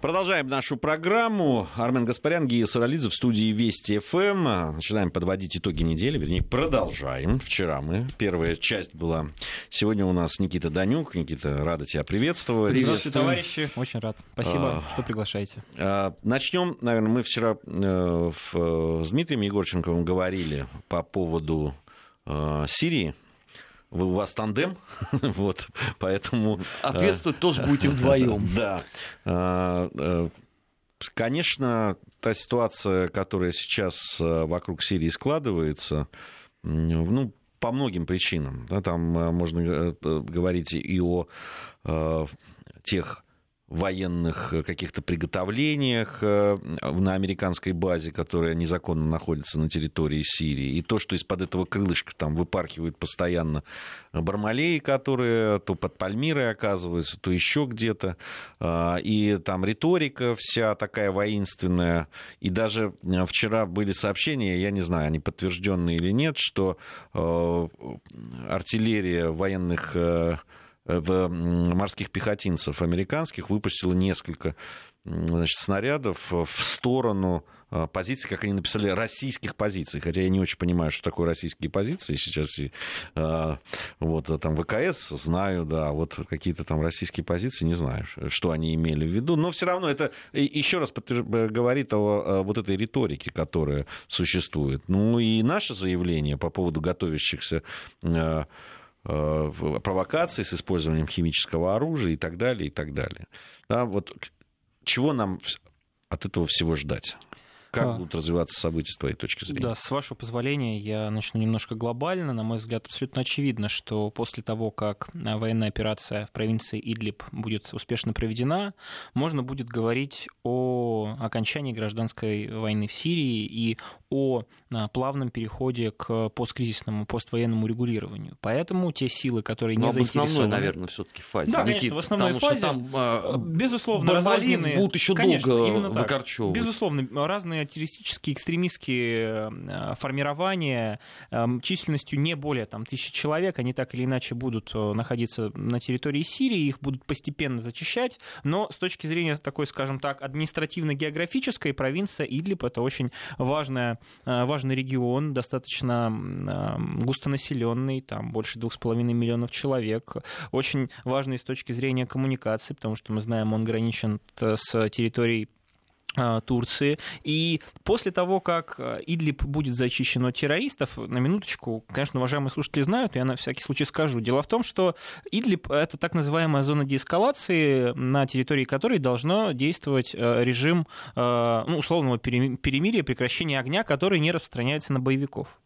Продолжаем нашу программу. Армен Гаспарян, Гия Саралидзе в студии Вести ФМ. Начинаем подводить итоги недели, вернее, продолжаем. Вчера мы, первая часть была. Сегодня у нас Никита Данюк. Никита, рада тебя приветствовать. Здравствуйте, товарищи. Очень рад. Спасибо, а, что приглашаете. А, начнем, наверное, мы вчера э, в, с Дмитрием Егорченковым говорили по поводу э, Сирии вы, у вас тандем, вот, поэтому... Ответствовать тоже будете вдвоем. Да. А, э, конечно, та ситуация, которая сейчас э, вокруг Сирии складывается, ну, по многим причинам. Да, там э, можно говорить и о тех военных э, каких-то приготовлениях э, на американской базе, которая незаконно находится на территории Сирии, и то, что из-под этого крылышка там выпархивают постоянно бармалеи, которые то под Пальмирой оказываются, то еще где-то, а, и там риторика вся такая воинственная, и даже э, вчера были сообщения, я не знаю, они подтвержденные или нет, что артиллерия военных в морских пехотинцев американских выпустила несколько значит, снарядов в сторону а, позиций, как они написали, российских позиций. Хотя я не очень понимаю, что такое российские позиции. Сейчас а, вот а, там ВКС знаю, да, вот какие-то там российские позиции не знаю, что они имели в виду. Но все равно это еще раз говорит о вот этой риторике, которая существует. Ну и наше заявление по поводу готовящихся Э, провокаций с использованием химического оружия и так далее, и так далее. Да, вот чего нам от этого всего ждать? Как а. будут развиваться события с твоей точки зрения? Да, с вашего позволения я начну немножко глобально. На мой взгляд, абсолютно очевидно, что после того, как э, военная операция в провинции Идлиб будет успешно проведена, можно будет говорить о окончании гражданской войны в Сирии и о э, плавном переходе к посткризисному, поствоенному регулированию. Поэтому те силы, которые не Но заинтересованы... основной, наверное, все-таки фазе. Да, конечно, в основной фазе. Что там, э, безусловно, разрозненные... будут еще конечно, долго выкорчевывать. Безусловно, разные разные террористические, экстремистские э, формирования эм, численностью не более там, тысячи человек, они так или иначе будут э, находиться на территории Сирии, их будут постепенно зачищать, но с точки зрения такой, скажем так, административно-географической, провинция Идлиб — это очень важная, э, важный регион, достаточно густонаселенный, там больше двух с половиной миллионов человек, очень важный с точки зрения коммуникации, потому что мы знаем, он граничен с территорией Турции. И после того, как а, Идлиб будет зачищен от террористов, на минуточку, конечно, уважаемые слушатели знают, я на всякий случай скажу. Дело в том, что Идлиб — это так называемая зона деэскалации, на территории которой должно действовать а, режим ну, условного перемирия, прекращения огня, который не распространяется на боевиков.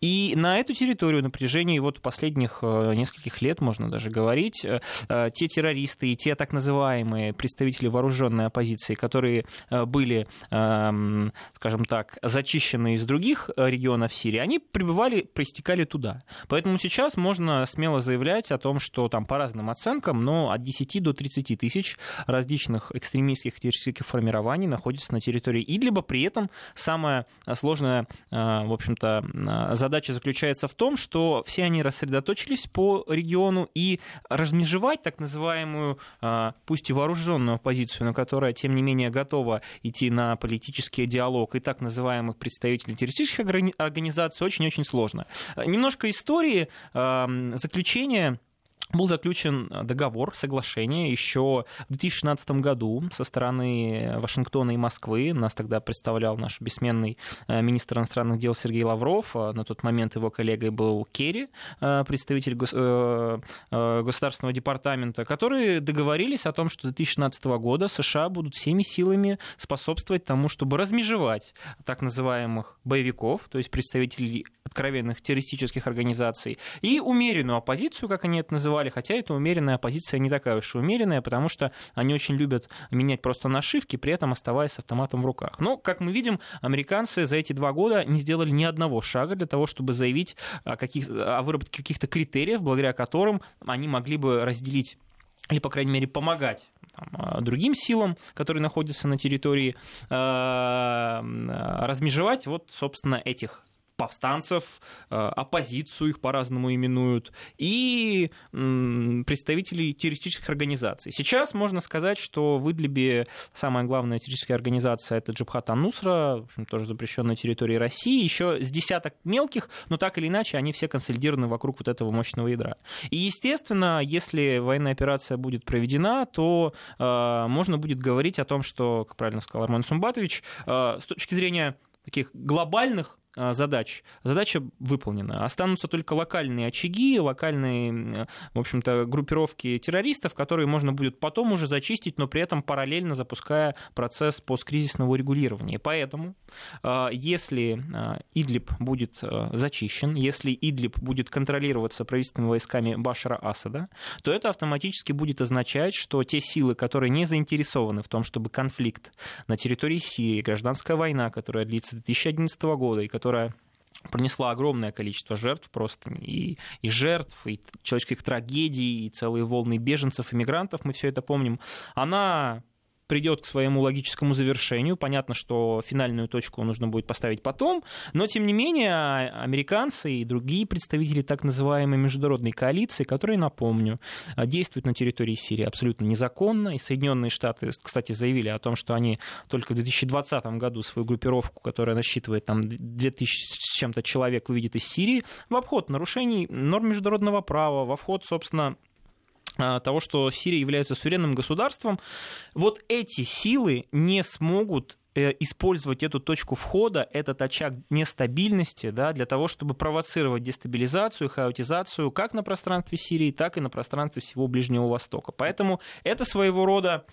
И на эту территорию на протяжении вот последних нескольких лет, можно даже говорить, те террористы и те так называемые представители вооруженной оппозиции, которые были, эм, скажем так, зачищены из других э, регионов Сирии, они прибывали, пристекали туда. Поэтому сейчас можно смело заявлять о том, что там по разным оценкам, но от 10 до 30 тысяч различных экстремистских террористических формирований находятся на территории Идлиба. При этом самая сложная, э, в общем-то, э, задача заключается в том, что все они рассредоточились по региону и размежевать так называемую, пусть и вооруженную оппозицию, но которая, тем не менее, готова идти на политический диалог и так называемых представителей террористических организаций очень-очень сложно. Немножко истории заключения был заключен договор, соглашение еще в 2016 году со стороны Вашингтона и Москвы. Нас тогда представлял наш бессменный э, министр иностранных дел Сергей Лавров. На тот момент его коллегой был Керри, э, представитель э, Государственного департамента, которые договорились о том, что с 2016 года США будут всеми силами способствовать тому, чтобы размежевать так называемых боевиков, то есть представителей откровенных террористических организаций, и умеренную оппозицию, как они это называли, хотя эта умеренная оппозиция не такая уж и умеренная, потому что они очень любят менять просто нашивки, при этом оставаясь с автоматом в руках. Но, как мы видим, американцы за эти два года не сделали ни одного шага для того, чтобы заявить о, каких, о выработке каких-то критериев, благодаря которым они могли бы разделить или, по крайней мере, помогать там, другим силам, которые находятся на территории, э, размежевать вот, собственно, этих повстанцев, оппозицию их по-разному именуют, и представителей террористических организаций. Сейчас можно сказать, что в Идлибе самая главная террористическая организация это Джабхат Ан-Нусра, в общем, тоже запрещенная территория России, еще с десяток мелких, но так или иначе они все консолидированы вокруг вот этого мощного ядра. И, естественно, если военная операция будет проведена, то э, можно будет говорить о том, что, как правильно сказал Арман Сумбатович, э, с точки зрения таких глобальных задач. Задача выполнена. Останутся только локальные очаги, локальные, в общем-то, группировки террористов, которые можно будет потом уже зачистить, но при этом параллельно запуская процесс посткризисного регулирования. Поэтому, а, если а, Идлиб будет зачищен, если Идлиб будет контролироваться правительственными войсками Башара Асада, то это автоматически будет означать, что те силы, которые не заинтересованы в том, чтобы конфликт на территории Сирии, гражданская война, которая длится 2011 года и которая которая принесла огромное количество жертв просто и, и жертв, и человеческих трагедий, и целые волны беженцев, иммигрантов, мы все это помним, она придет к своему логическому завершению. Понятно, что финальную точку нужно будет поставить потом, но тем не менее американцы и другие представители так называемой международной коалиции, которые, напомню, действуют на территории Сирии абсолютно незаконно, и Соединенные Штаты, кстати, заявили о том, что они только в 2020 году свою группировку, которая насчитывает там 2000 с чем-то человек, выведет из Сирии. В обход нарушений норм международного права, в обход, собственно, того, что Сирия является суверенным государством, вот эти силы не смогут э, использовать эту точку входа, этот очаг нестабильности, да, для того, чтобы провоцировать дестабилизацию, хаотизацию как на пространстве Сирии, так и на пространстве всего Ближнего Востока. Поэтому это своего рода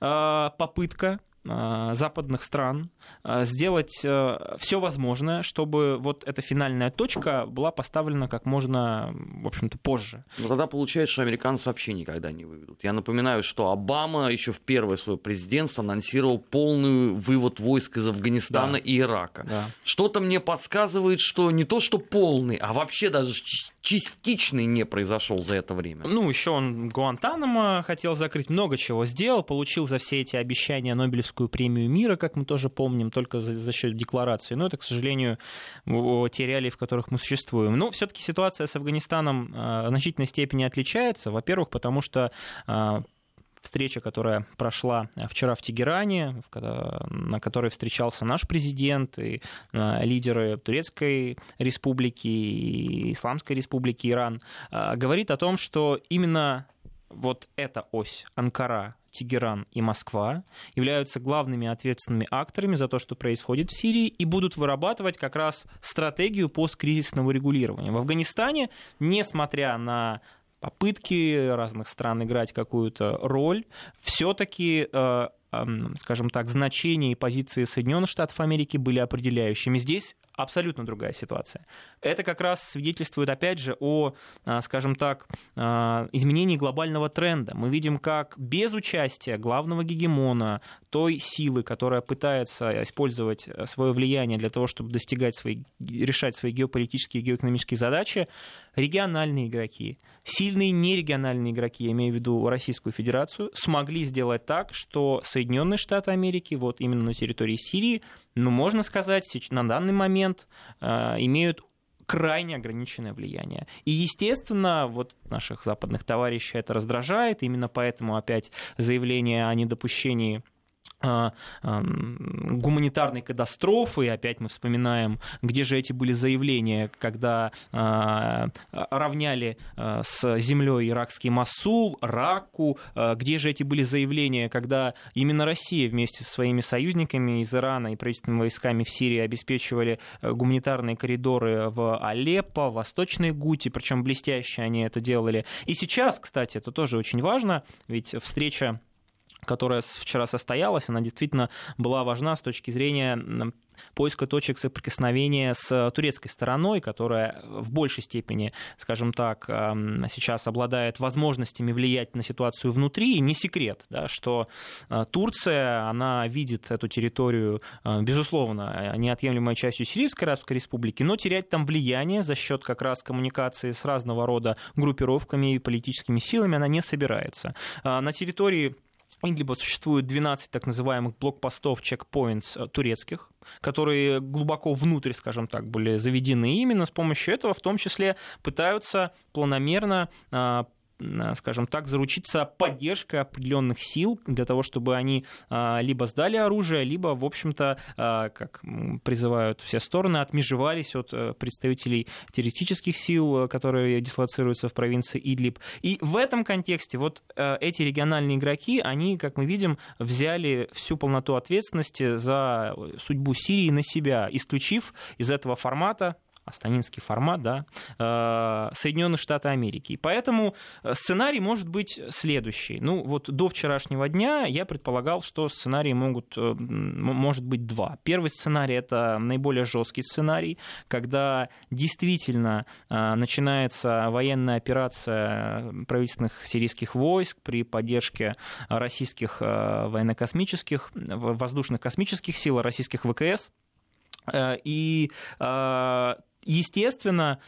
а, попытка Э, западных стран э, сделать э, все возможное, чтобы вот эта финальная точка была поставлена как можно, в общем-то, позже. Но тогда получается, что американцы вообще никогда не выведут. Я напоминаю, что Обама еще в первое свое президентство анонсировал полный вывод войск из Афганистана да. и Ирака. Да. Что-то мне подсказывает, что не то, что полный, а вообще даже частичный не произошел за это время. Ну, еще он Гуантанамо хотел закрыть, много чего сделал, получил за все эти обещания Нобелевскую премию мира, как мы тоже помним, только за, за счет декларации. Но это, к сожалению, те реалии, в которых мы существуем. Но все-таки ситуация с Афганистаном а, в значительной степени отличается. Во-первых, потому что а, встреча, которая прошла вчера в Тегеране, на которой встречался наш президент и а, лидеры Турецкой республики и Исламской республики Иран, а, говорит о том, что именно вот эта ось Анкара, Тегеран и Москва являются главными ответственными акторами за то, что происходит в Сирии, и будут вырабатывать как раз стратегию посткризисного регулирования. В Афганистане, несмотря на попытки разных стран играть какую-то роль, все-таки э, скажем так, значение и позиции Соединенных Штатов Америки были определяющими. Здесь абсолютно другая ситуация. Это как раз свидетельствует, опять же, о, а, скажем так, а, изменении глобального тренда. Мы видим, как без участия главного гегемона, той силы, которая пытается использовать свое влияние для того, чтобы достигать свои, решать свои геополитические и геоэкономические задачи, региональные игроки, сильные нерегиональные игроки, я имею в виду Российскую Федерацию, смогли сделать так, что Соединенные Штаты Америки, вот именно на территории Сирии, ну, можно сказать, на данный момент э, имеют крайне ограниченное влияние. И, естественно, вот наших западных товарищей это раздражает, именно поэтому опять заявление о недопущении гуманитарной катастрофы, опять мы вспоминаем, где же эти были заявления, когда а, равняли а, с землей иракский Масул, Раку, где же эти были заявления, когда именно Россия вместе со своими союзниками из Ирана и правительственными войсками в Сирии обеспечивали гуманитарные коридоры в Алеппо, в Восточной Гуте, причем блестяще они это делали. И сейчас, кстати, это тоже очень важно, ведь встреча которая вчера состоялась, она действительно была важна с точки зрения поиска точек соприкосновения с турецкой стороной, которая в большей степени, скажем так, сейчас обладает возможностями влиять на ситуацию внутри. И не секрет, да, что э, Турция, она видит эту территорию, э, безусловно, неотъемлемой частью Сирийской Арабской Республики, но терять там влияние за счет как раз коммуникации с разного рода группировками и политическими силами она не собирается. Э, на территории либо существует 12 так называемых блокпостов, чекпоинтс турецких, которые глубоко внутрь, скажем так, были заведены. Именно с помощью этого в том числе пытаются планомерно скажем так, заручиться поддержкой определенных сил для того, чтобы они а, либо сдали оружие, либо, в общем-то, а, как призывают все стороны, отмежевались от э, представителей террористических сил, которые дислоцируются в провинции Идлиб. И в этом контексте вот э, эти региональные игроки, они, как мы видим, взяли всю полноту ответственности за судьбу Сирии на себя, исключив из этого формата астанинский формат, да, э, Соединенные Штаты Америки. И поэтому э, сценарий может быть следующий. Ну, вот до вчерашнего дня я предполагал, что сценарии могут, э, может быть два. Первый сценарий — это наиболее жесткий сценарий, когда действительно начинается военная операция правительственных сирийских войск при поддержке российских военно-космических, воздушных космических сил, российских ВКС, и Естественно,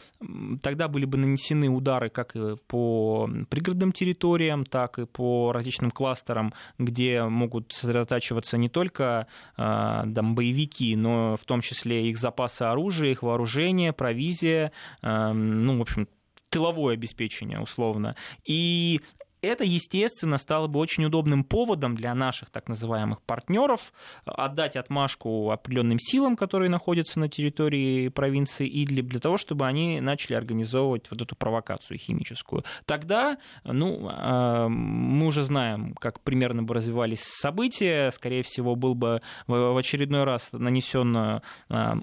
тогда были бы нанесены удары как по пригородным территориям, так и по различным кластерам, где могут сосредотачиваться не только а, там, боевики, но в том числе их запасы оружия, их вооружение, провизия, ну, в общем, тыловое обеспечение, условно. И это, естественно, стало бы очень удобным поводом для наших так называемых партнеров отдать отмашку определенным силам, которые находятся на территории провинции Идлиб, для того, чтобы они начали организовывать вот эту провокацию химическую. Тогда, ну, а, мы уже знаем, как примерно бы развивались события. Скорее всего, был бы в очередной раз нанесен а,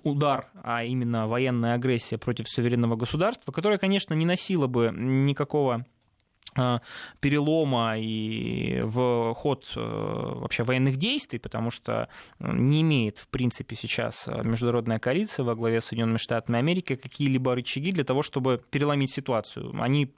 удар, а именно военная агрессия против суверенного государства, которая, конечно, не носила бы никакого перелома и в ход э, вообще военных действий, потому что э, не имеет, в принципе, сейчас международная коалиция во главе с Соединенными Штатами Америки какие-либо рычаги для того, чтобы переломить ситуацию. Они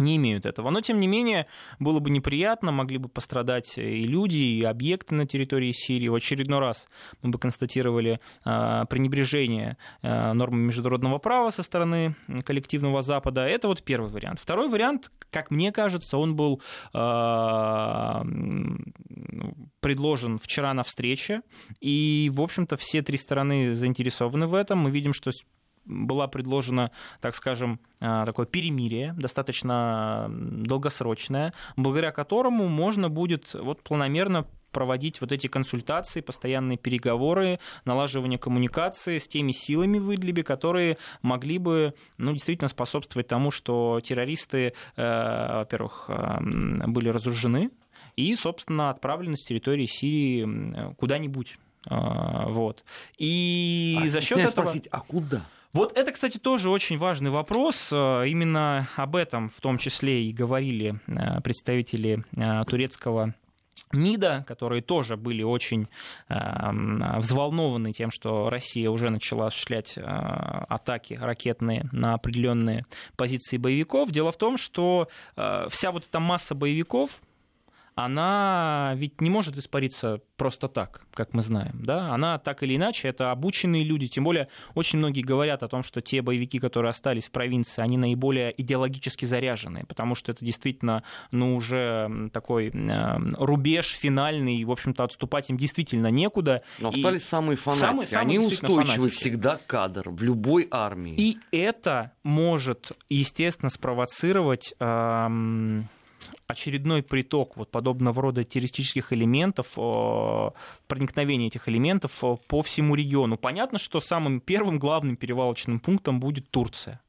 не имеют этого. Но, тем не менее, было бы неприятно, могли бы пострадать и люди, и объекты на территории Сирии. В очередной раз мы бы констатировали а, пренебрежение а, нормами международного права со стороны коллективного Запада. Это вот первый вариант. Второй вариант, как мне кажется, он был а, предложен вчера на встрече, и, в общем-то, все три стороны заинтересованы в этом. Мы видим, что была предложена, так скажем, а, такое перемирие, достаточно долгосрочное, благодаря которому можно будет вот планомерно проводить вот эти консультации, постоянные переговоры, налаживание коммуникации с теми силами в Идлибе, которые могли бы ну, действительно способствовать тому, что террористы, э, во-первых, э, были разоружены и, собственно, отправлены с территории Сирии куда-нибудь. Э, вот. И а, за счет этого... спросить, а куда? Вот это, кстати, тоже очень важный вопрос. Э, именно об этом в том числе и говорили э, представители э, турецкого МИДа, которые тоже были очень э, взволнованы тем, что Россия уже начала осуществлять э, атаки ракетные на определенные позиции боевиков. Дело в том, что э, вся вот эта масса боевиков, она ведь не может испариться просто так, как мы знаем. Да? Она так или иначе, это обученные люди, тем более очень многие говорят о том, что те боевики, которые остались в провинции, они наиболее идеологически заряженные, потому что это действительно ну, уже такой э, рубеж финальный, и, в общем-то, отступать им действительно некуда. Но остались и... самые фанатики, самые, самые они устойчивы фанатики. всегда кадр в любой армии. И это может, естественно, спровоцировать... Э, очередной приток вот подобного рода террористических элементов, проникновение этих элементов по всему региону. Понятно, что самым первым главным перевалочным пунктом будет Турция.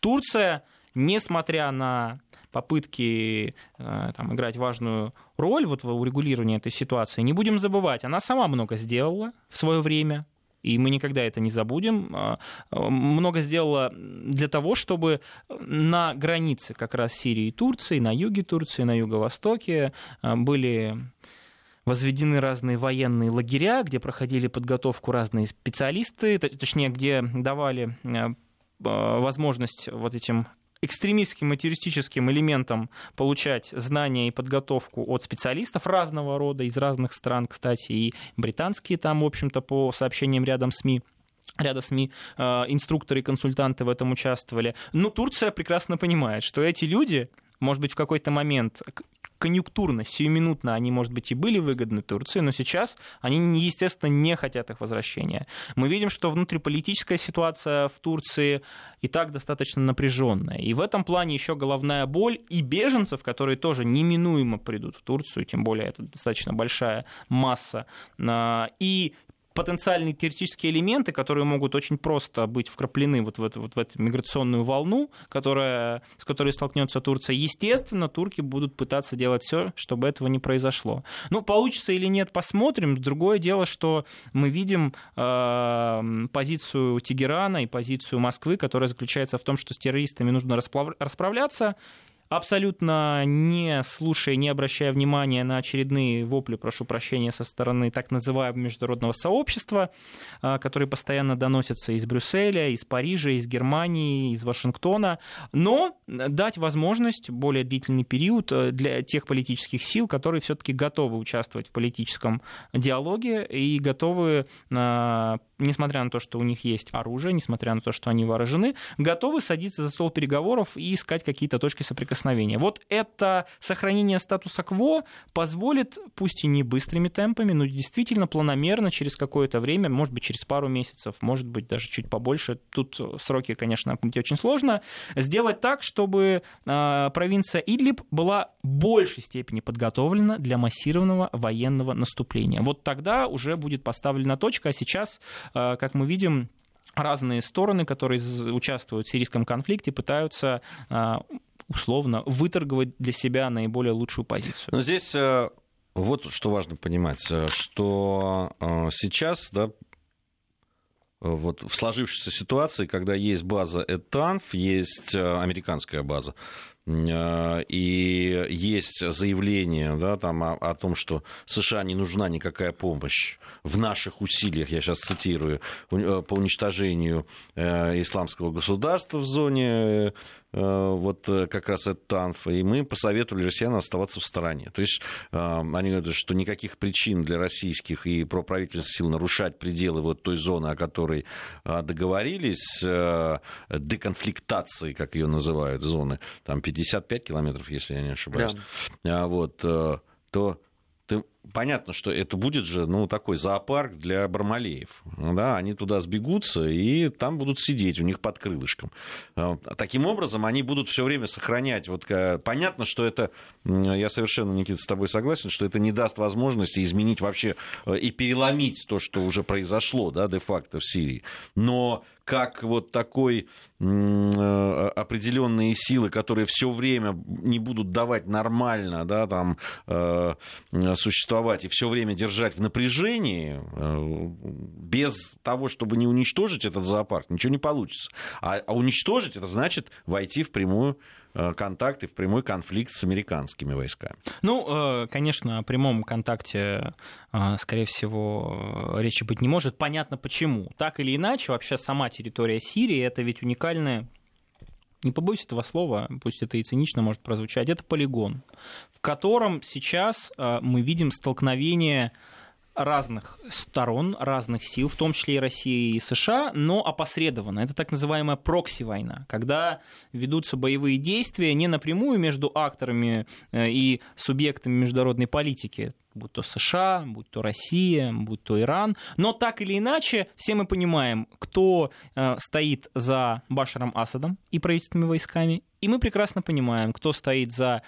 Турция, несмотря на попытки э, там, играть важную роль вот в урегулировании этой ситуации, не будем забывать, она сама много сделала в свое время, и мы никогда это не забудем, а, много сделала для того, чтобы на границе как раз Сирии и Турции, на юге Турции, на юго-востоке а, были возведены разные военные лагеря, где проходили подготовку разные специалисты, точнее, где давали а, возможность вот этим экстремистским и террористическим элементам получать знания и подготовку от специалистов разного рода, из разных стран, кстати, и британские там, в общем-то, по сообщениям рядом СМИ ряда СМИ, э, инструкторы и консультанты в этом участвовали. Но Турция прекрасно понимает, что эти люди, может быть, в какой-то момент конъюнктурно, сиюминутно они, может быть, и были выгодны Турции, но сейчас они, естественно, не хотят их возвращения. Мы видим, что внутриполитическая ситуация в Турции и так достаточно напряженная. И в этом плане еще головная боль и беженцев, которые тоже неминуемо придут в Турцию, тем более это достаточно большая масса, а, и потенциальные теоретические элементы, которые могут очень просто быть вкраплены вот в эту, вот в эту миграционную волну, которая, с которой столкнется Турция. Естественно, турки будут пытаться делать все, чтобы этого не произошло. Ну, получится или нет, посмотрим. Другое дело, что мы видим э, позицию Тегерана и позицию Москвы, которая заключается в том, что с террористами нужно расправляться, абсолютно не слушая, не обращая внимания на очередные вопли, прошу прощения, со стороны так называемого международного сообщества, а, которые постоянно доносятся из Брюсселя, из Парижа, из Германии, из Вашингтона, но дать возможность более длительный период э, для тех политических сил, которые все-таки готовы участвовать в политическом диалоге и готовы а, несмотря на то, что у них есть оружие, несмотря на то, что они вооружены, готовы садиться за стол переговоров и искать какие-то точки соприкосновения. Вот это сохранение статуса кво позволит, пусть и не быстрыми темпами, но действительно планомерно через какое-то время, может быть, через пару месяцев, может быть, даже чуть побольше, тут сроки, конечно, определить очень сложно, сделать так, чтобы а, провинция Идлиб была в большей степени подготовлена для массированного военного наступления. Вот тогда уже будет поставлена точка, а сейчас как мы видим, разные стороны, которые участвуют в сирийском конфликте, пытаются э, условно выторговать для себя наиболее лучшую позицию. Но здесь э, вот что важно понимать, что сейчас, да, вот в сложившейся ситуации, когда есть база Этанф, есть американская база, и есть заявление да, там, о, о том, что США не нужна никакая помощь в наших усилиях, я сейчас цитирую, по уничтожению исламского государства в зоне Э, вот э, как раз этот ТАНФ, и мы посоветовали россиянам оставаться в стороне. То есть э, они говорят, что никаких причин для российских и проправительственных сил нарушать пределы вот той зоны, о которой договорились, деконфликтации, как ее называют, зоны, там 55 километров, если я не ошибаюсь, да. вот, то понятно, что это будет же, ну, такой зоопарк для бармалеев. Да, они туда сбегутся и там будут сидеть у них под крылышком. А, таким образом, они будут все время сохранять. Вот, понятно, что это, я совершенно, Никита, с тобой согласен, что это не даст возможности изменить вообще э, и переломить то, что уже произошло, да, де-факто в Сирии. Но как вот такой э, определенные силы, которые все время не будут давать нормально да, там, э, существовать и все время держать в напряжении, э, без того, чтобы не уничтожить этот зоопарк, ничего не получится. А, а уничтожить это значит войти в прямую Э, контакты, в прямой конфликт с американскими войсками? Ну, э, конечно, о прямом контакте, э, скорее всего, речи быть не может. Понятно почему. Так или иначе, вообще сама территория Сирии это ведь уникальная не побоюсь этого слова, пусть это и цинично может прозвучать, это полигон, в котором сейчас мы видим столкновение разных сторон, разных сил, в том числе и России и США, но опосредованно. Это так называемая прокси-война, когда ведутся боевые действия не напрямую между акторами э, и субъектами международной политики, будь то США, будь то Россия, будь то Иран. Но так или иначе, все мы понимаем, кто э, стоит за Башаром Асадом и правительственными войсками, и мы прекрасно понимаем, кто стоит за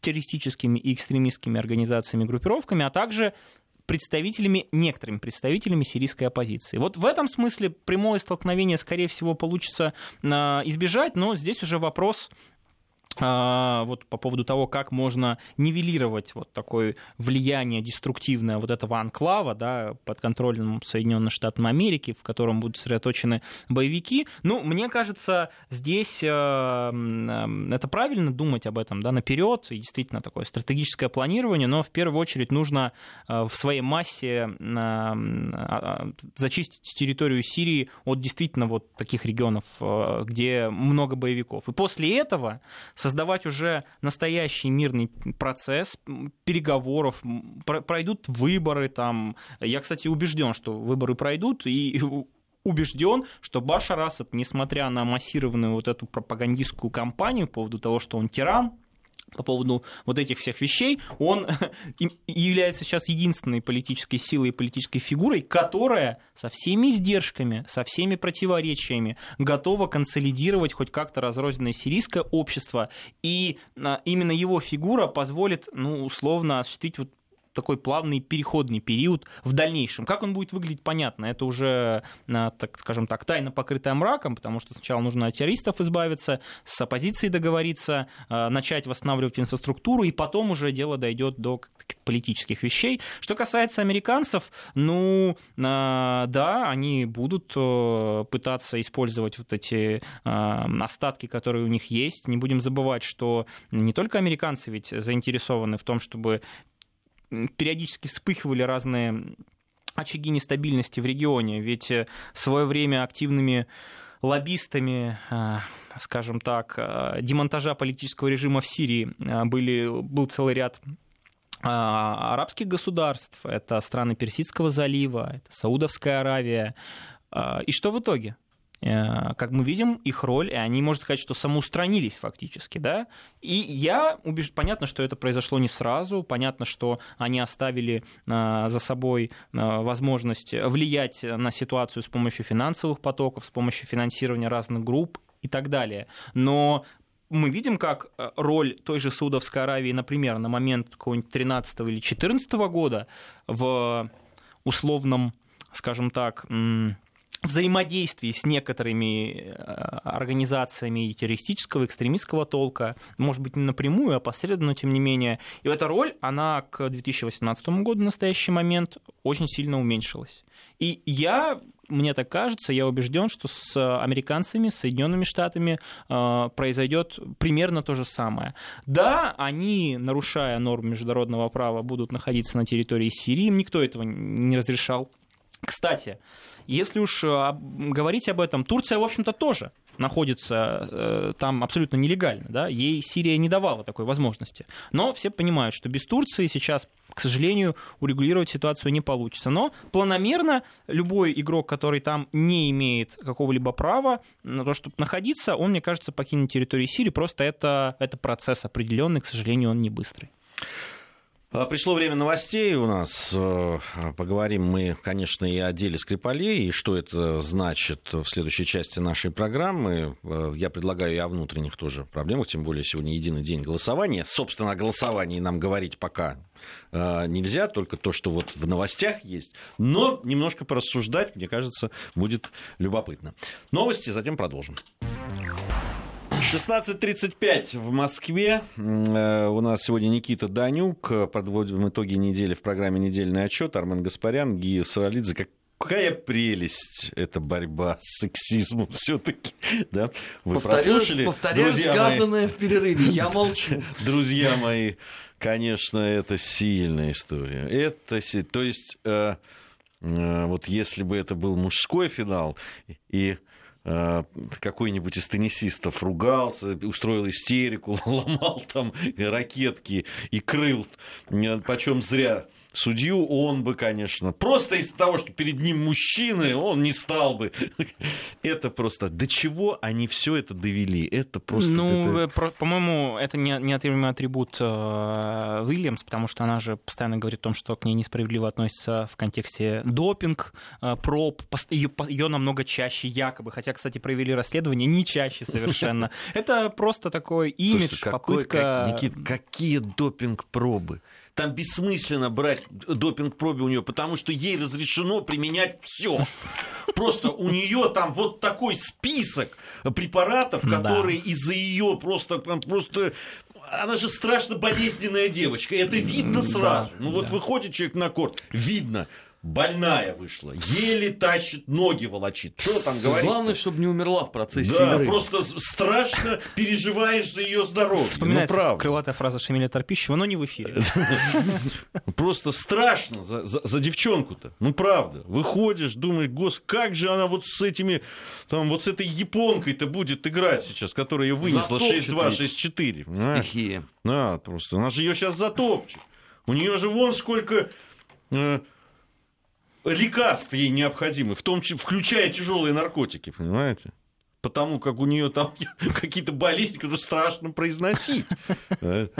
террористическими и экстремистскими организациями, группировками, а также представителями, некоторыми представителями сирийской оппозиции. Вот в этом смысле прямое столкновение, скорее всего, получится а, избежать, но здесь уже вопрос вот по поводу того, как можно нивелировать вот такое влияние деструктивное вот этого анклава, да, под контролем Соединенных Штатов Америки, в котором будут сосредоточены боевики. Ну, мне кажется, здесь э, это правильно думать об этом, да, наперед, и действительно такое стратегическое планирование, но в первую очередь нужно э, в своей массе э, зачистить территорию Сирии от действительно вот таких регионов, где много боевиков. И после этого создавать уже настоящий мирный процесс переговоров, пройдут выборы там. Я, кстати, убежден, что выборы пройдут, и убежден, что Башар Асад, несмотря на массированную вот эту пропагандистскую кампанию по поводу того, что он тиран, по поводу вот этих всех вещей, он является сейчас единственной политической силой и политической фигурой, которая со всеми издержками, со всеми противоречиями готова консолидировать хоть как-то разрозненное сирийское общество. И именно его фигура позволит, ну, условно, осуществить вот такой плавный переходный период в дальнейшем. Как он будет выглядеть, понятно. Это уже, а, так скажем так, тайно покрытая мраком, потому что сначала нужно от террористов избавиться, с оппозицией договориться, а, начать восстанавливать инфраструктуру, и потом уже дело дойдет до политических вещей. Что касается американцев, ну, а, да, они будут э, пытаться использовать вот эти остатки, которые у них есть. Не будем забывать, что не только американцы ведь заинтересованы в том, чтобы периодически вспыхивали разные очаги нестабильности в регионе, ведь э, в свое время активными лоббистами, э, скажем так, э, демонтажа политического режима в Сирии были, был целый ряд арабских государств, это страны Персидского залива, это Саудовская Аравия. И что в итоге? Э, как мы видим, их роль, и они, можно сказать, что самоустранились фактически, да, и я убежден, понятно, что это произошло не сразу, понятно, что они оставили э, за собой э, возможность влиять на ситуацию с помощью финансовых потоков, с помощью финансирования разных групп и так далее, но мы видим, как роль той же Саудовской Аравии, например, на момент какого-нибудь 13 или 14 года в условном, скажем так, взаимодействии с некоторыми э, организациями террористического, экстремистского толка, может быть, не напрямую, а посредственно, но тем не менее. И эта роль, она к 2018 году в настоящий момент очень сильно уменьшилась. И я, мне так кажется, я убежден, что с американцами, с Соединенными Штатами э, произойдет примерно то же самое. Да, они, нарушая нормы международного права, будут находиться на территории Сирии, им никто этого не разрешал. Кстати, если уж э, говорить об этом, Турция, в общем-то, тоже находится э, там абсолютно нелегально. Да? Ей Сирия не давала такой возможности. Но все понимают, что без Турции сейчас, к сожалению, урегулировать ситуацию не получится. Но планомерно любой игрок, который там не имеет какого-либо права на то, чтобы находиться, он, мне кажется, покинет территорию Сирии. Просто это, это процесс определенный, к сожалению, он не быстрый. А, пришло время новостей у нас. Э, поговорим мы, конечно, и о деле Скрипалей, и что это значит в следующей части нашей программы. Э, я предлагаю и о внутренних тоже проблемах, тем более сегодня единый день голосования. Собственно, о голосовании нам говорить пока э, нельзя, только то, что вот в новостях есть. Но немножко порассуждать, мне кажется, будет любопытно. Новости, затем продолжим. 16.35 в Москве. Э, у нас сегодня Никита Данюк. Подводим итоги недели в программе «Недельный отчет». Армен Гаспарян, Гия Саралидзе. Какая прелесть эта борьба с сексизмом все-таки, да? Вы повторяю, прослушали? Повторяю сказанное мои... в перерыве, я молчу. Друзья мои, конечно, это сильная история. Это, то есть, э, э, вот если бы это был мужской финал, и какой-нибудь из теннисистов ругался, устроил истерику, ломал там ракетки и крыл, э, почем зря судью, он бы, конечно, просто из-за того, что перед ним мужчины, он не стал бы. Это просто, до чего они все это довели? Это просто... Ну, это... Э, по-моему, это не, неотъемлемый атрибут э, Уильямс, потому что она же постоянно говорит о том, что к ней несправедливо относится в контексте допинг, э, проб, ее, намного чаще якобы, хотя, кстати, провели расследование не чаще совершенно. Это просто такой имидж, попытка... Никит, какие допинг-пробы? Там бессмысленно брать допинг-пробы у нее, потому что ей разрешено применять все. Просто у нее там вот такой список препаратов, которые да. из-за ее просто, просто она же страшно болезненная девочка. Это видно сразу. Да, ну вот да. выходит человек на корт, видно больная вышла, еле тащит, ноги волочит. Что там говорить? Главное, чтобы не умерла в процессе Да, игры. просто страшно переживаешь за ее здоровье. Ну, Вспоминается ну, крылатая фраза Шамиля Торпищева, но не в эфире. Просто страшно за, за, за девчонку-то. Ну, правда. Выходишь, думаешь, гос, как же она вот с этими, там, вот с этой японкой-то будет играть сейчас, которая ее вынесла 6-2, 6-4. Стихия. Да, просто. Она же ее сейчас затопчет. У нее же вон сколько э, лекарств ей необходимы, в том числе, включая тяжелые наркотики, понимаете? потому как у нее там какие-то болезни, которые страшно произносить.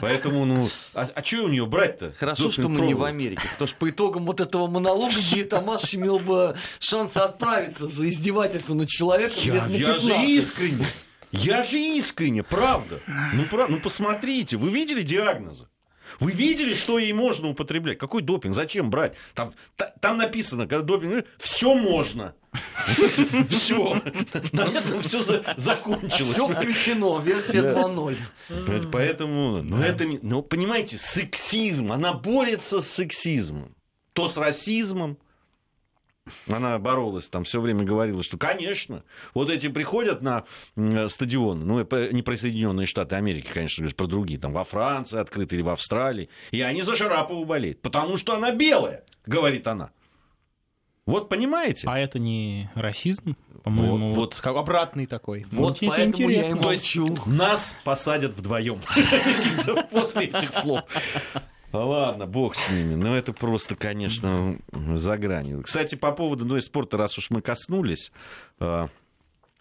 Поэтому, ну, а, а что у нее брать-то? Хорошо, что мы не в Америке, потому что по итогам вот этого монолога где Томаш имел бы шанс отправиться за издевательство над человеком я, на я же искренне, я же искренне, правда. Ну, прав, ну, посмотрите, вы видели диагнозы? Вы видели, что ей можно употреблять? Какой допинг? Зачем брать? Там, там написано, когда допинг, все можно. Все. На этом все закончилось. Все включено, версия 2.0. Поэтому, ну это, ну понимаете, сексизм, она борется с сексизмом. То с расизмом, она боролась, там все время говорила, что, конечно, вот эти приходят на стадион, ну, не про Соединенные Штаты Америки, конечно, про другие, там, во Франции открыты или в Австралии, и они за Шарапову болеют, потому что она белая, говорит она. Вот понимаете? А это не расизм, по-моему, вот, вот. обратный такой. Вот, вот поэтому интересно. я и То есть нас посадят вдвоем после этих слов. Ладно, бог с ними. Но это просто, конечно, за гранью. Кстати, по поводу ну, спорта, раз уж мы коснулись, э,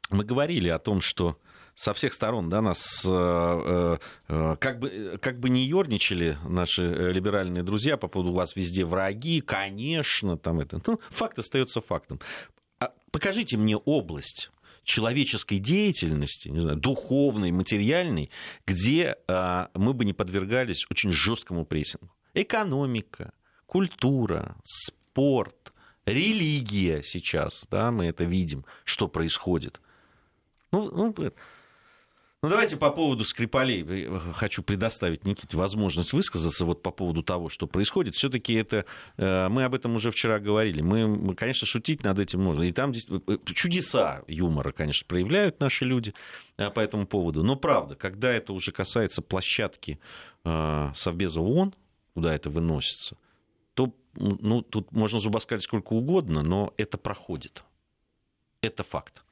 мы говорили о том, что со всех сторон да, нас э, э, как, бы, как бы не ерничали наши либеральные друзья по поводу вас везде враги, конечно, там это. Ну, факт остается фактом. А покажите мне область человеческой деятельности, не знаю, духовной, материальной, где а, мы бы не подвергались очень жесткому прессингу. Экономика, культура, спорт, религия сейчас, да, мы это видим, что происходит. Ну, ну ну, давайте по поводу Скрипалей. Э, хочу предоставить Никите возможность высказаться вот по поводу того, что происходит. все таки это... Э, мы об этом уже вчера говорили. Мы, конечно, шутить над этим можно. И там э, чудеса юмора, конечно, проявляют наши люди по этому поводу. Но правда, когда это уже касается площадки Совбеза ООН, куда это выносится, то ну, тут можно зубоскалить сколько угодно, но это проходит. Это факт.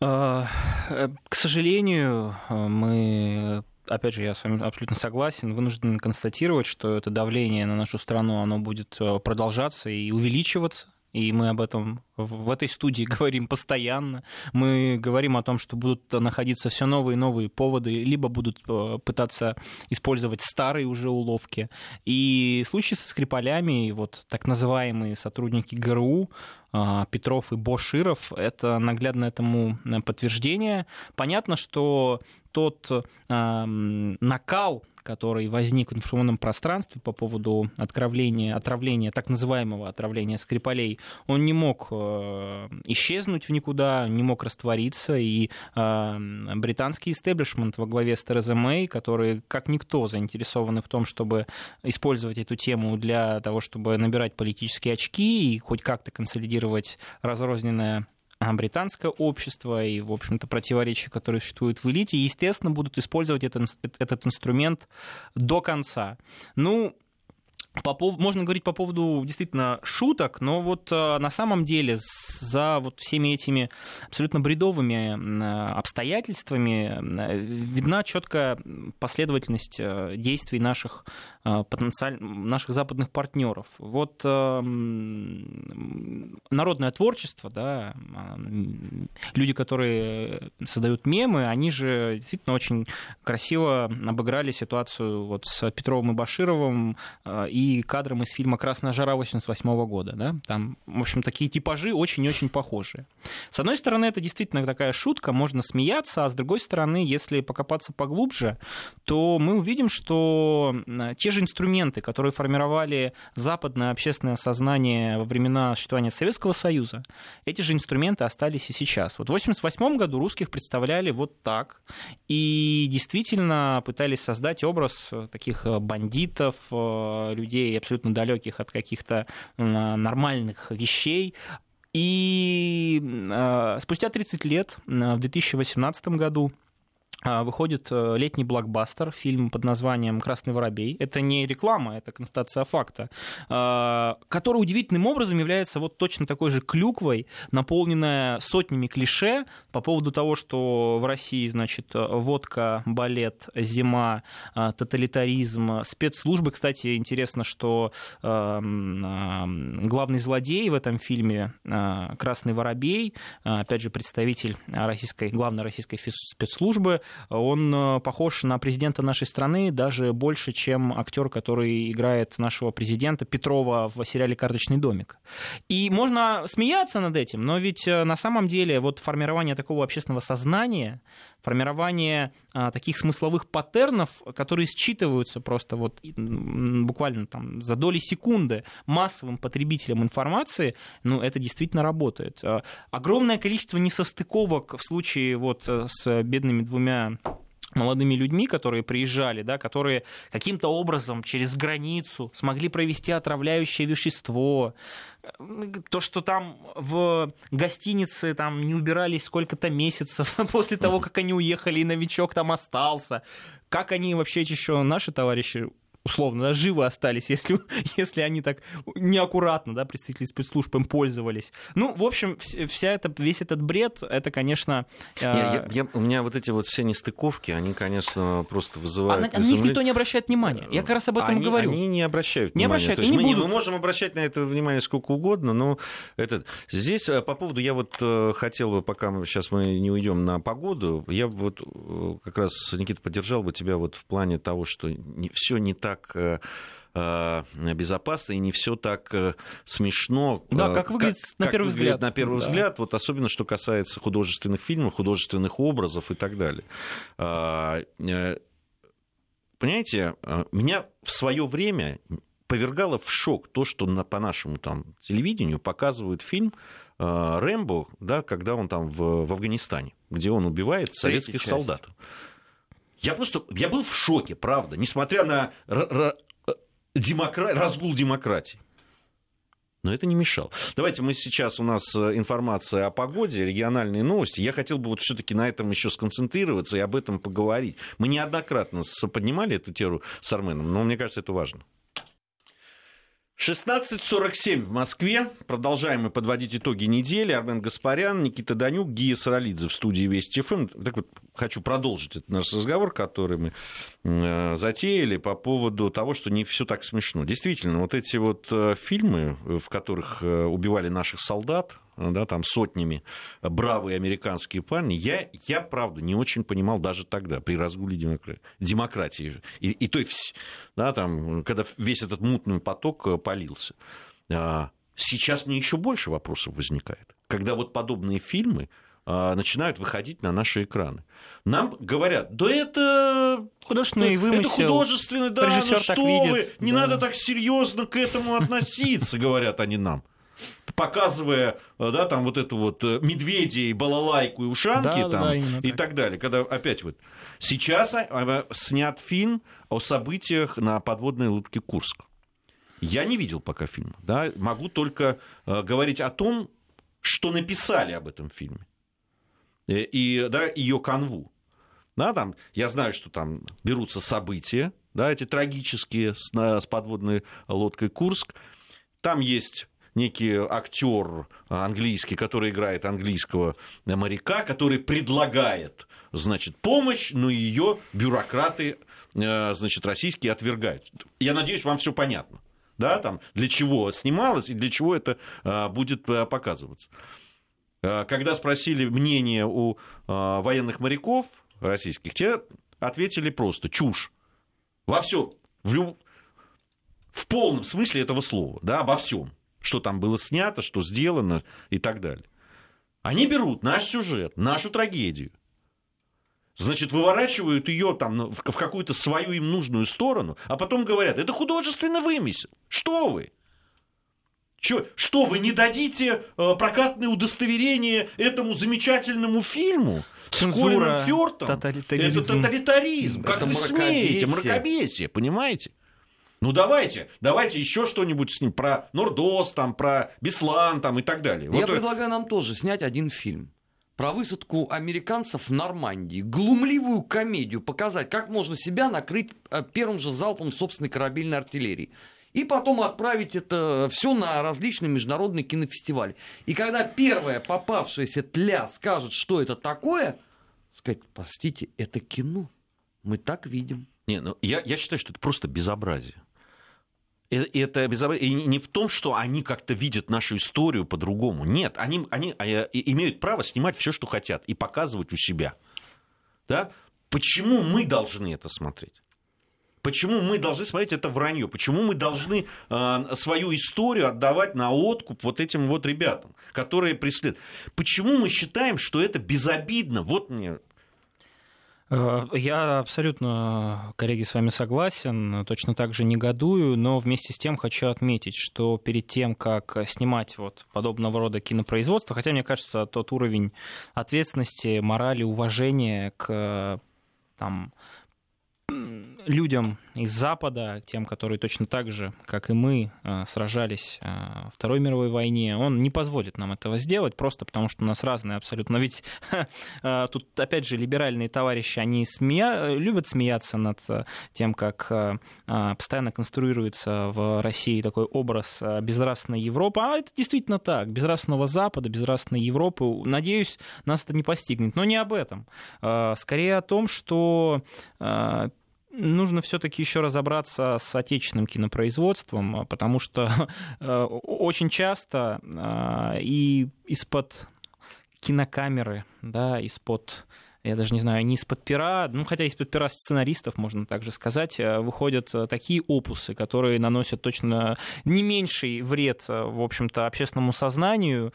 А, э, к сожалению, э, мы опять же, я с вами абсолютно согласен, вынужден констатировать, что это давление на нашу страну, оно будет э, продолжаться и увеличиваться. И мы об этом в этой студии говорим постоянно. Мы говорим о том, что будут находиться все новые и новые поводы, либо будут э, пытаться использовать старые уже уловки. И случаи со Скрипалями, вот так называемые сотрудники ГРУ, э, Петров и Боширов, это наглядно этому э, подтверждение. Понятно, что тот э, накал, который возник в информационном пространстве по поводу отравления, отравления, так называемого отравления Скрипалей, он не мог э, исчезнуть в никуда, не мог раствориться, и э, британский истеблишмент во главе с Терезой Мэй, которые как никто заинтересованы в том, чтобы использовать эту тему для того, чтобы набирать политические очки и хоть как-то консолидировать разрозненное британское общество и, в общем-то, противоречия, которые существуют в элите, естественно, будут использовать этот, этот инструмент до конца. Ну, по пов... можно говорить по поводу действительно шуток, но вот э, на самом деле за вот всеми этими абсолютно бредовыми э, обстоятельствами э, видна четкая последовательность действий наших потенциаль... наших западных партнеров. Вот народное творчество, да, люди, которые создают мемы, они же действительно очень красиво обыграли ситуацию вот с Петровым и Башировым и кадром из фильма «Красная жара» 88 года. Да? Там, в общем, такие типажи очень-очень похожие. С одной стороны, это действительно такая шутка, можно смеяться, а с другой стороны, если покопаться поглубже, то мы увидим, что те же инструменты, которые формировали западное общественное сознание во времена существования Советского Союза, эти же инструменты остались и сейчас. Вот в 1988 году русских представляли вот так, и действительно пытались создать образ таких бандитов, э, людей, людей, абсолютно далеких от каких-то нормальных вещей. И спустя 30 лет, в 2018 году, а, выходит э, летний блокбастер, фильм под названием «Красный воробей». Это не реклама, это констатация факта, а, который удивительным образом является вот точно такой же клюквой, наполненная сотнями клише по поводу того, что в России, значит, водка, балет, зима, а, тоталитаризм, спецслужбы. Кстати, интересно, что главный злодей в этом фильме «Красный воробей», опять же, представитель российской, главной российской спецслужбы, он э, похож на президента нашей страны даже больше, чем актер, который играет нашего президента Петрова в сериале «Карточный домик». И можно смеяться над этим, но ведь э, на самом деле вот формирование такого общественного сознания, формирование а, таких смысловых паттернов, которые считываются просто вот буквально там за доли секунды массовым потребителям информации, ну, это действительно работает. Огромное количество несостыковок в случае вот э, с бедными двумя молодыми людьми, которые приезжали, да, которые каким-то образом через границу смогли провести отравляющее вещество, то, что там в гостинице там не убирались сколько-то месяцев после того, как они уехали, и новичок там остался. Как они вообще еще, наши товарищи, условно, да, живы остались, если, если они так неаккуратно, да, представители спецслужб им пользовались. Ну, в общем, вся эта, весь этот бред, это, конечно... Не, я, э, я, у меня вот эти вот все нестыковки, они, конечно, просто вызывают... А на, них никто не обращает внимания. Я как раз об этом они, и говорю. Они не обращают не внимания. Обращают, То есть и мы, не будут. мы можем обращать на это внимание сколько угодно, но это... здесь э, по поводу... Я вот э, хотел бы, пока мы, сейчас мы не уйдем на погоду, я вот как раз, Никита, поддержал бы тебя вот в плане того, что не, все не так Э, безопасно и не все так э, смешно. Да, как выглядит как, на как первый выглядит взгляд. На первый да. взгляд, вот особенно что касается художественных фильмов, художественных образов и так далее. А, э, понимаете, меня в свое время повергало в шок то, что на, по нашему там, телевидению показывают фильм Рэмбо, да, когда он там в, в Афганистане, где он убивает советских солдат. Я просто, я был в шоке, правда, несмотря на демокра... разгул демократии. Но это не мешало. Давайте мы сейчас, у нас э, информация о погоде, региональные новости. Я хотел бы вот все-таки на этом еще сконцентрироваться и об этом поговорить. Мы неоднократно поднимали эту тему с Арменом, но мне кажется, это важно. 16.47 в Москве. Продолжаем мы подводить итоги недели. Армен Гаспарян, Никита Данюк, Гия Саралидзе в студии Вести ФМ. Так вот, хочу продолжить этот наш разговор, который мы э, затеяли по поводу того, что не все так смешно. Действительно, вот эти вот э, фильмы, в которых э, убивали наших солдат, да, там сотнями бравые американские парни, я, я правда, не очень понимал даже тогда, при разгуле демократии, демократии и, и той, да, там, когда весь этот мутный поток э, полился. А, сейчас мне еще больше вопросов возникает, когда вот подобные фильмы а, начинают выходить на наши экраны. Нам говорят, да это художественный вымысел. Это художественный, да, ну что вы, не да. надо так серьезно к этому относиться, говорят они нам показывая, э, да, там вот эту вот э, медведей, балалайку и ушанки да, там, да, и так. так далее. Когда опять вот сейчас а, снят фильм о событиях на подводной лодке Курск. Я не видел пока фильма, да, могу только э, говорить о том, что написали об этом фильме и да, ее канву. Да, там, я знаю, что там берутся события, да, эти трагические с, с подводной лодкой Курск. Там есть некий актер английский, который играет английского моряка, который предлагает значит, помощь, но ее бюрократы э, значит, российские отвергают. Я надеюсь, вам все понятно. Да, там, для чего снималось и для чего это э, будет э, показываться. Когда спросили мнение у военных моряков российских, те ответили просто чушь. Во всем, в, люб... в полном смысле этого слова, да, обо всем что там было снято, что сделано и так далее. Они берут наш сюжет, нашу трагедию, значит, выворачивают ее там в какую-то свою им нужную сторону, а потом говорят, это художественный вымысел. Что вы? Чё, что вы не дадите э, прокатное удостоверение этому замечательному фильму Цензура, с Колином Фёртом? Тоталитаризм. Это тоталитаризм. Как это вы смеете? Мракобесие, понимаете? Ну давайте, давайте еще что-нибудь с ним про Нордос, там, про Беслан там, и так далее. Я вот предлагаю нам тоже снять один фильм про высадку американцев в Нормандии, глумливую комедию показать, как можно себя накрыть э, первым же залпом собственной корабельной артиллерии. И потом отправить это все на различные международные кинофестивали. И когда первая попавшаяся тля скажет, что это такое, сказать, простите, это кино. Мы так видим. Не, ну, я, я считаю, что это просто безобразие. Это безобразие. И не в том, что они как-то видят нашу историю по-другому. Нет, они, они а, имеют право снимать все, что хотят, и показывать у себя. Да? Почему мы должны это смотреть? Почему мы должны смотреть это вранье? Почему мы должны э, свою историю отдавать на откуп вот этим вот ребятам, которые преследуют? Почему мы считаем, что это безобидно? Вот мне я абсолютно, коллеги, с вами согласен, точно так же негодую, но вместе с тем хочу отметить, что перед тем, как снимать вот подобного рода кинопроизводство, хотя, мне кажется, тот уровень ответственности, морали, уважения к там, людям из Запада, тем, которые точно так же, как и мы, э, сражались э, в Второй мировой войне, он не позволит нам этого сделать, просто потому что у нас разные абсолютно. Но ведь э, тут, опять же, либеральные товарищи, они смея... любят смеяться над тем, как постоянно конструируется в России такой образ безнравственной Европы. А это действительно так. Безнравственного Запада, безнравственной Европы. Надеюсь, нас это не постигнет. Но не об этом. Скорее о том, что нужно все-таки еще разобраться с отечественным кинопроизводством, потому что э, очень часто э, и из-под кинокамеры, да, из-под я даже не знаю, не из-под пера, ну, хотя из-под пера сценаристов, можно также сказать, э, выходят э, такие опусы, которые наносят точно не меньший вред, э, в общем-то, общественному сознанию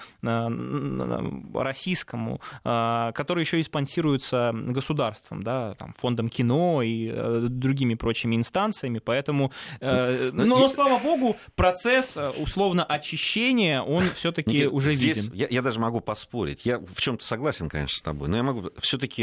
российскому, которые еще и спонсируются государством, да, там, фондом кино и другими прочими инстанциями, поэтому, ну, но, слава богу, процесс условно очищения, он все-таки уже здесь виден. Я, я даже могу поспорить. Я в чем-то согласен, конечно, с тобой, но я могу все-таки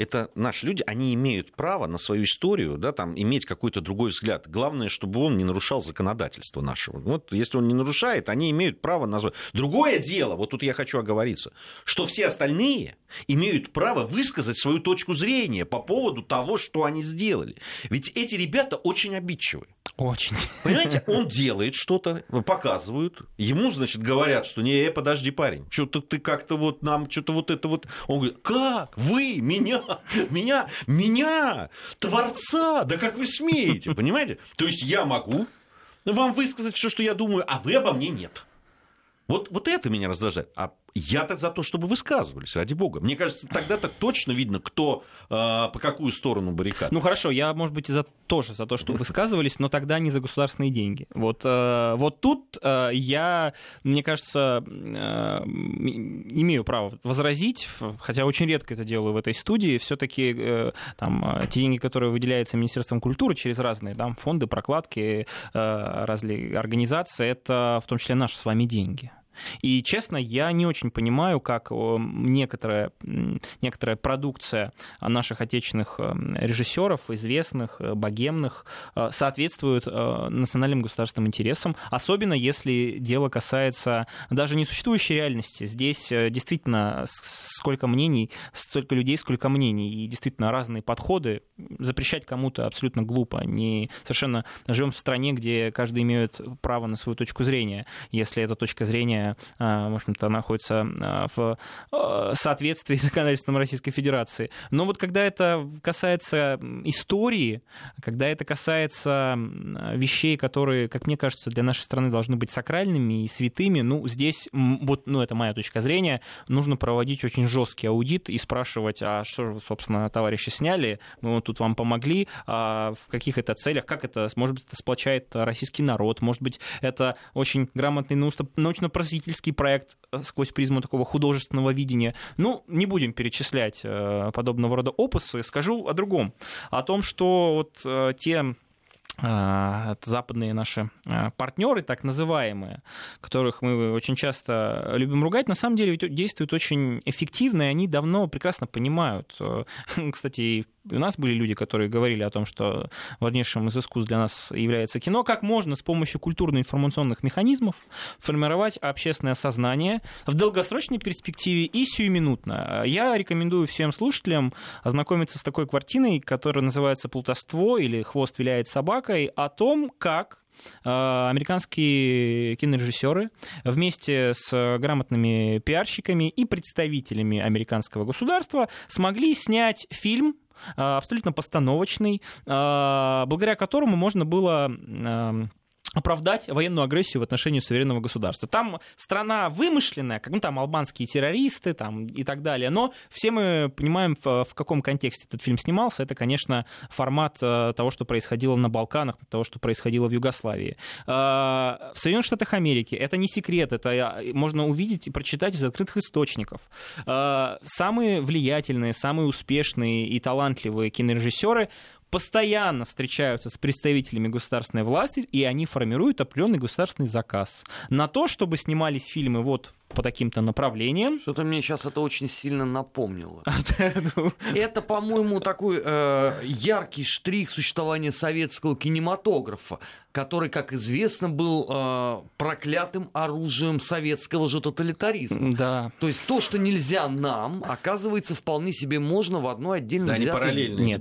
это наши люди, они имеют право на свою историю, да, там, иметь какой-то другой взгляд. Главное, чтобы он не нарушал законодательство нашего. Вот если он не нарушает, они имеют право назвать. Другое дело, вот тут я хочу оговориться, что все остальные имеют право высказать свою точку зрения по поводу того, что они сделали. Ведь эти ребята очень обидчивые. Очень. Понимаете, он делает что-то, показывают, ему, значит, говорят, что не, э, подожди, парень, что-то ты как-то вот нам, что-то вот это вот. Он говорит, как? Вы меня меня, меня, творца, да как вы смеете, понимаете? То есть я могу вам высказать все, что я думаю, а вы обо мне нет. Вот, вот это меня раздражает. А я-то за то, чтобы высказывались, ради бога. Мне кажется, тогда-то точно видно, кто э, по какую сторону баррикад. Ну хорошо, я, может быть, и за, тоже за то, чтобы высказывались, но тогда не за государственные деньги. Вот, э, вот тут э, я, мне кажется, э, имею право возразить, хотя очень редко это делаю в этой студии. Все-таки э, там те деньги, которые выделяются Министерством культуры через разные там, фонды, прокладки, э, разные организации, это в том числе наши с вами деньги. И, честно, я не очень понимаю, как некоторая, некоторая продукция наших отечественных э, режиссеров, известных, э, богемных, э, соответствует национальным государственным интересам, особенно если дело касается даже несуществующей реальности. Здесь действительно сколько мнений, столько людей, сколько мнений, и действительно разные подходы. Запрещать кому-то абсолютно глупо. Не совершенно живем в стране, где каждый имеет право на свою точку зрения. Если эта точка зрения а, в общем-то, находится а, в а, соответствии с законодательством Российской Федерации. Но вот когда это касается истории, когда это касается вещей, которые, как мне кажется, для нашей страны должны быть сакральными и святыми, ну, здесь, вот, ну, это моя точка зрения, нужно проводить очень жесткий аудит и спрашивать, а что же вы, собственно, товарищи сняли, мы вот тут вам помогли, а в каких это целях, как это, может быть, это сплочает российский народ, может быть, это очень грамотный научно-просветительный просветительский проект э, сквозь призму такого художественного видения. Ну, не будем перечислять э, подобного рода опусы, скажу о другом. О том, что вот э, те западные наши партнеры, так называемые, которых мы очень часто любим ругать, на самом деле действуют очень эффективно, и они давно прекрасно понимают. Кстати, у нас были люди, которые говорили о том, что важнейшим из искусств для нас является кино, как можно с помощью культурно-информационных механизмов формировать общественное сознание в долгосрочной перспективе и сиюминутно. Я рекомендую всем слушателям ознакомиться с такой картиной, которая называется «Плутовство» или «Хвост виляет собакой», о том, как Э, американские кинорежиссеры вместе с грамотными пиарщиками и представителями американского государства смогли снять фильм абсолютно постановочный, э, благодаря которому можно было оправдать военную агрессию в отношении суверенного государства. Там страна вымышленная, как ну, там албанские террористы там, и так далее, но все мы понимаем, в, в каком контексте этот фильм снимался. Это, конечно, формат э, того, что происходило на Балканах, того, что происходило в Югославии. Э, в Соединенных Штатах Америки это не секрет, это э, можно увидеть и прочитать из открытых источников. Самые влиятельные, самые успешные и талантливые кинорежиссеры постоянно встречаются с представителями государственной власти, и они формируют определенный государственный заказ. На то, чтобы снимались фильмы вот по таким-то направлениям. Что-то мне сейчас это очень сильно напомнило. Ну. Это, по-моему, такой э, яркий штрих существования советского кинематографа, который, как известно, был э, проклятым оружием советского же тоталитаризма. Да. То есть то, что нельзя нам, оказывается, вполне себе можно в одной отдельной Да, не параллельно. Нет,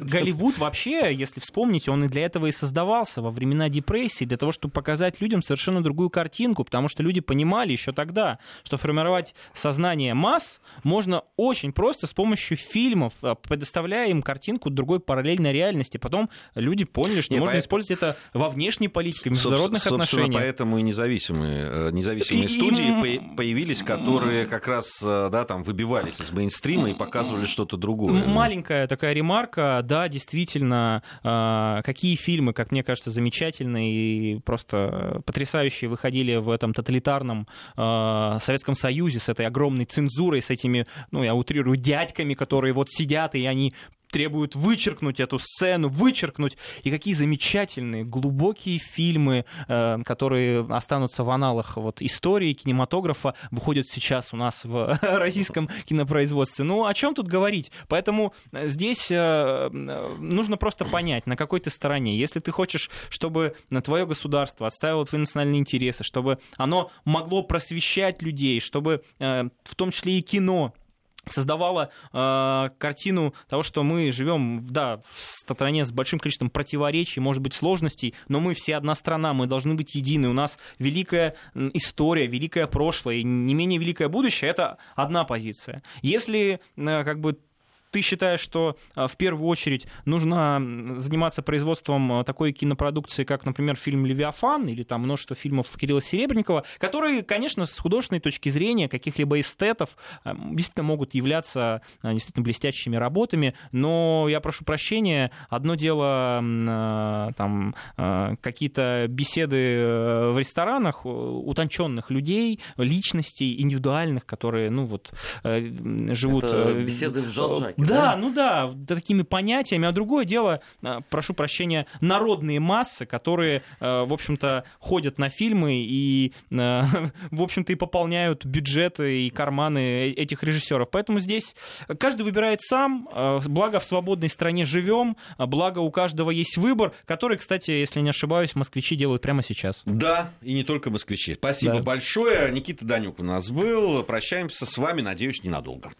Голливуд вообще, если вспомнить, он и для этого и создавался во времена депрессии, для того, чтобы показать людям совершенно другую картинку, потому что люди понимали, еще тогда, что формировать сознание масс можно очень просто с помощью фильмов, а, предоставляя им картинку другой параллельной реальности. Потом люди поняли, что Нет, можно поэтому... использовать это во внешней политике, в международных Собственно, отношениях. поэтому и независимые, э, независимые и, студии и... появились, которые как раз э, да, там, выбивались из мейнстрима и показывали что-то другое. Маленькая такая ремарка, да, действительно, а, какие фильмы, как мне кажется, замечательные и просто потрясающие выходили в этом тоталитарном э, Советском Союзе с этой огромной цензурой, с этими, ну, я утрирую, дядьками, которые вот сидят, и они требуют вычеркнуть эту сцену, вычеркнуть. И какие замечательные, глубокие фильмы, э, которые останутся в аналах вот, истории кинематографа, выходят сейчас у нас в российском кинопроизводстве. Ну, о чем тут говорить? Поэтому э, здесь э, нужно просто понять, на какой ты стороне. Если ты хочешь, чтобы твое государство отстаивало твои национальные интересы, чтобы оно могло просвещать людей, чтобы в том числе и кино создавала э, картину того, что мы живем, да, в стране с большим количеством противоречий, может быть, сложностей, но мы все одна страна, мы должны быть едины. У нас великая история, великое прошлое, и не менее великое будущее. Это одна позиция. Если э, как бы ты считаешь, что а, в первую очередь нужно заниматься производством а, такой кинопродукции, как, например, фильм «Левиафан» или там множество фильмов Кирилла Серебренникова, которые, конечно, с художественной точки зрения каких-либо эстетов а, действительно могут являться действительно блестящими работами, но я прошу прощения, одно дело там какие-то беседы э, в ресторанах утонченных людей, личностей, индивидуальных, которые, ну вот, э, живут... Это э, беседы в Жалжаке. Да, ну да, такими понятиями. А другое дело, а, прошу прощения, народные массы, которые, а, в общем-то, ходят на фильмы и, а, в общем-то, и пополняют бюджеты и карманы этих режиссеров. Поэтому здесь каждый выбирает сам. Благо в свободной стране живем, благо у каждого есть выбор, который, кстати, если не ошибаюсь, москвичи делают прямо сейчас. Да, и не только москвичи. Спасибо да. большое. Никита Данюк у нас был. Прощаемся с вами, надеюсь, ненадолго.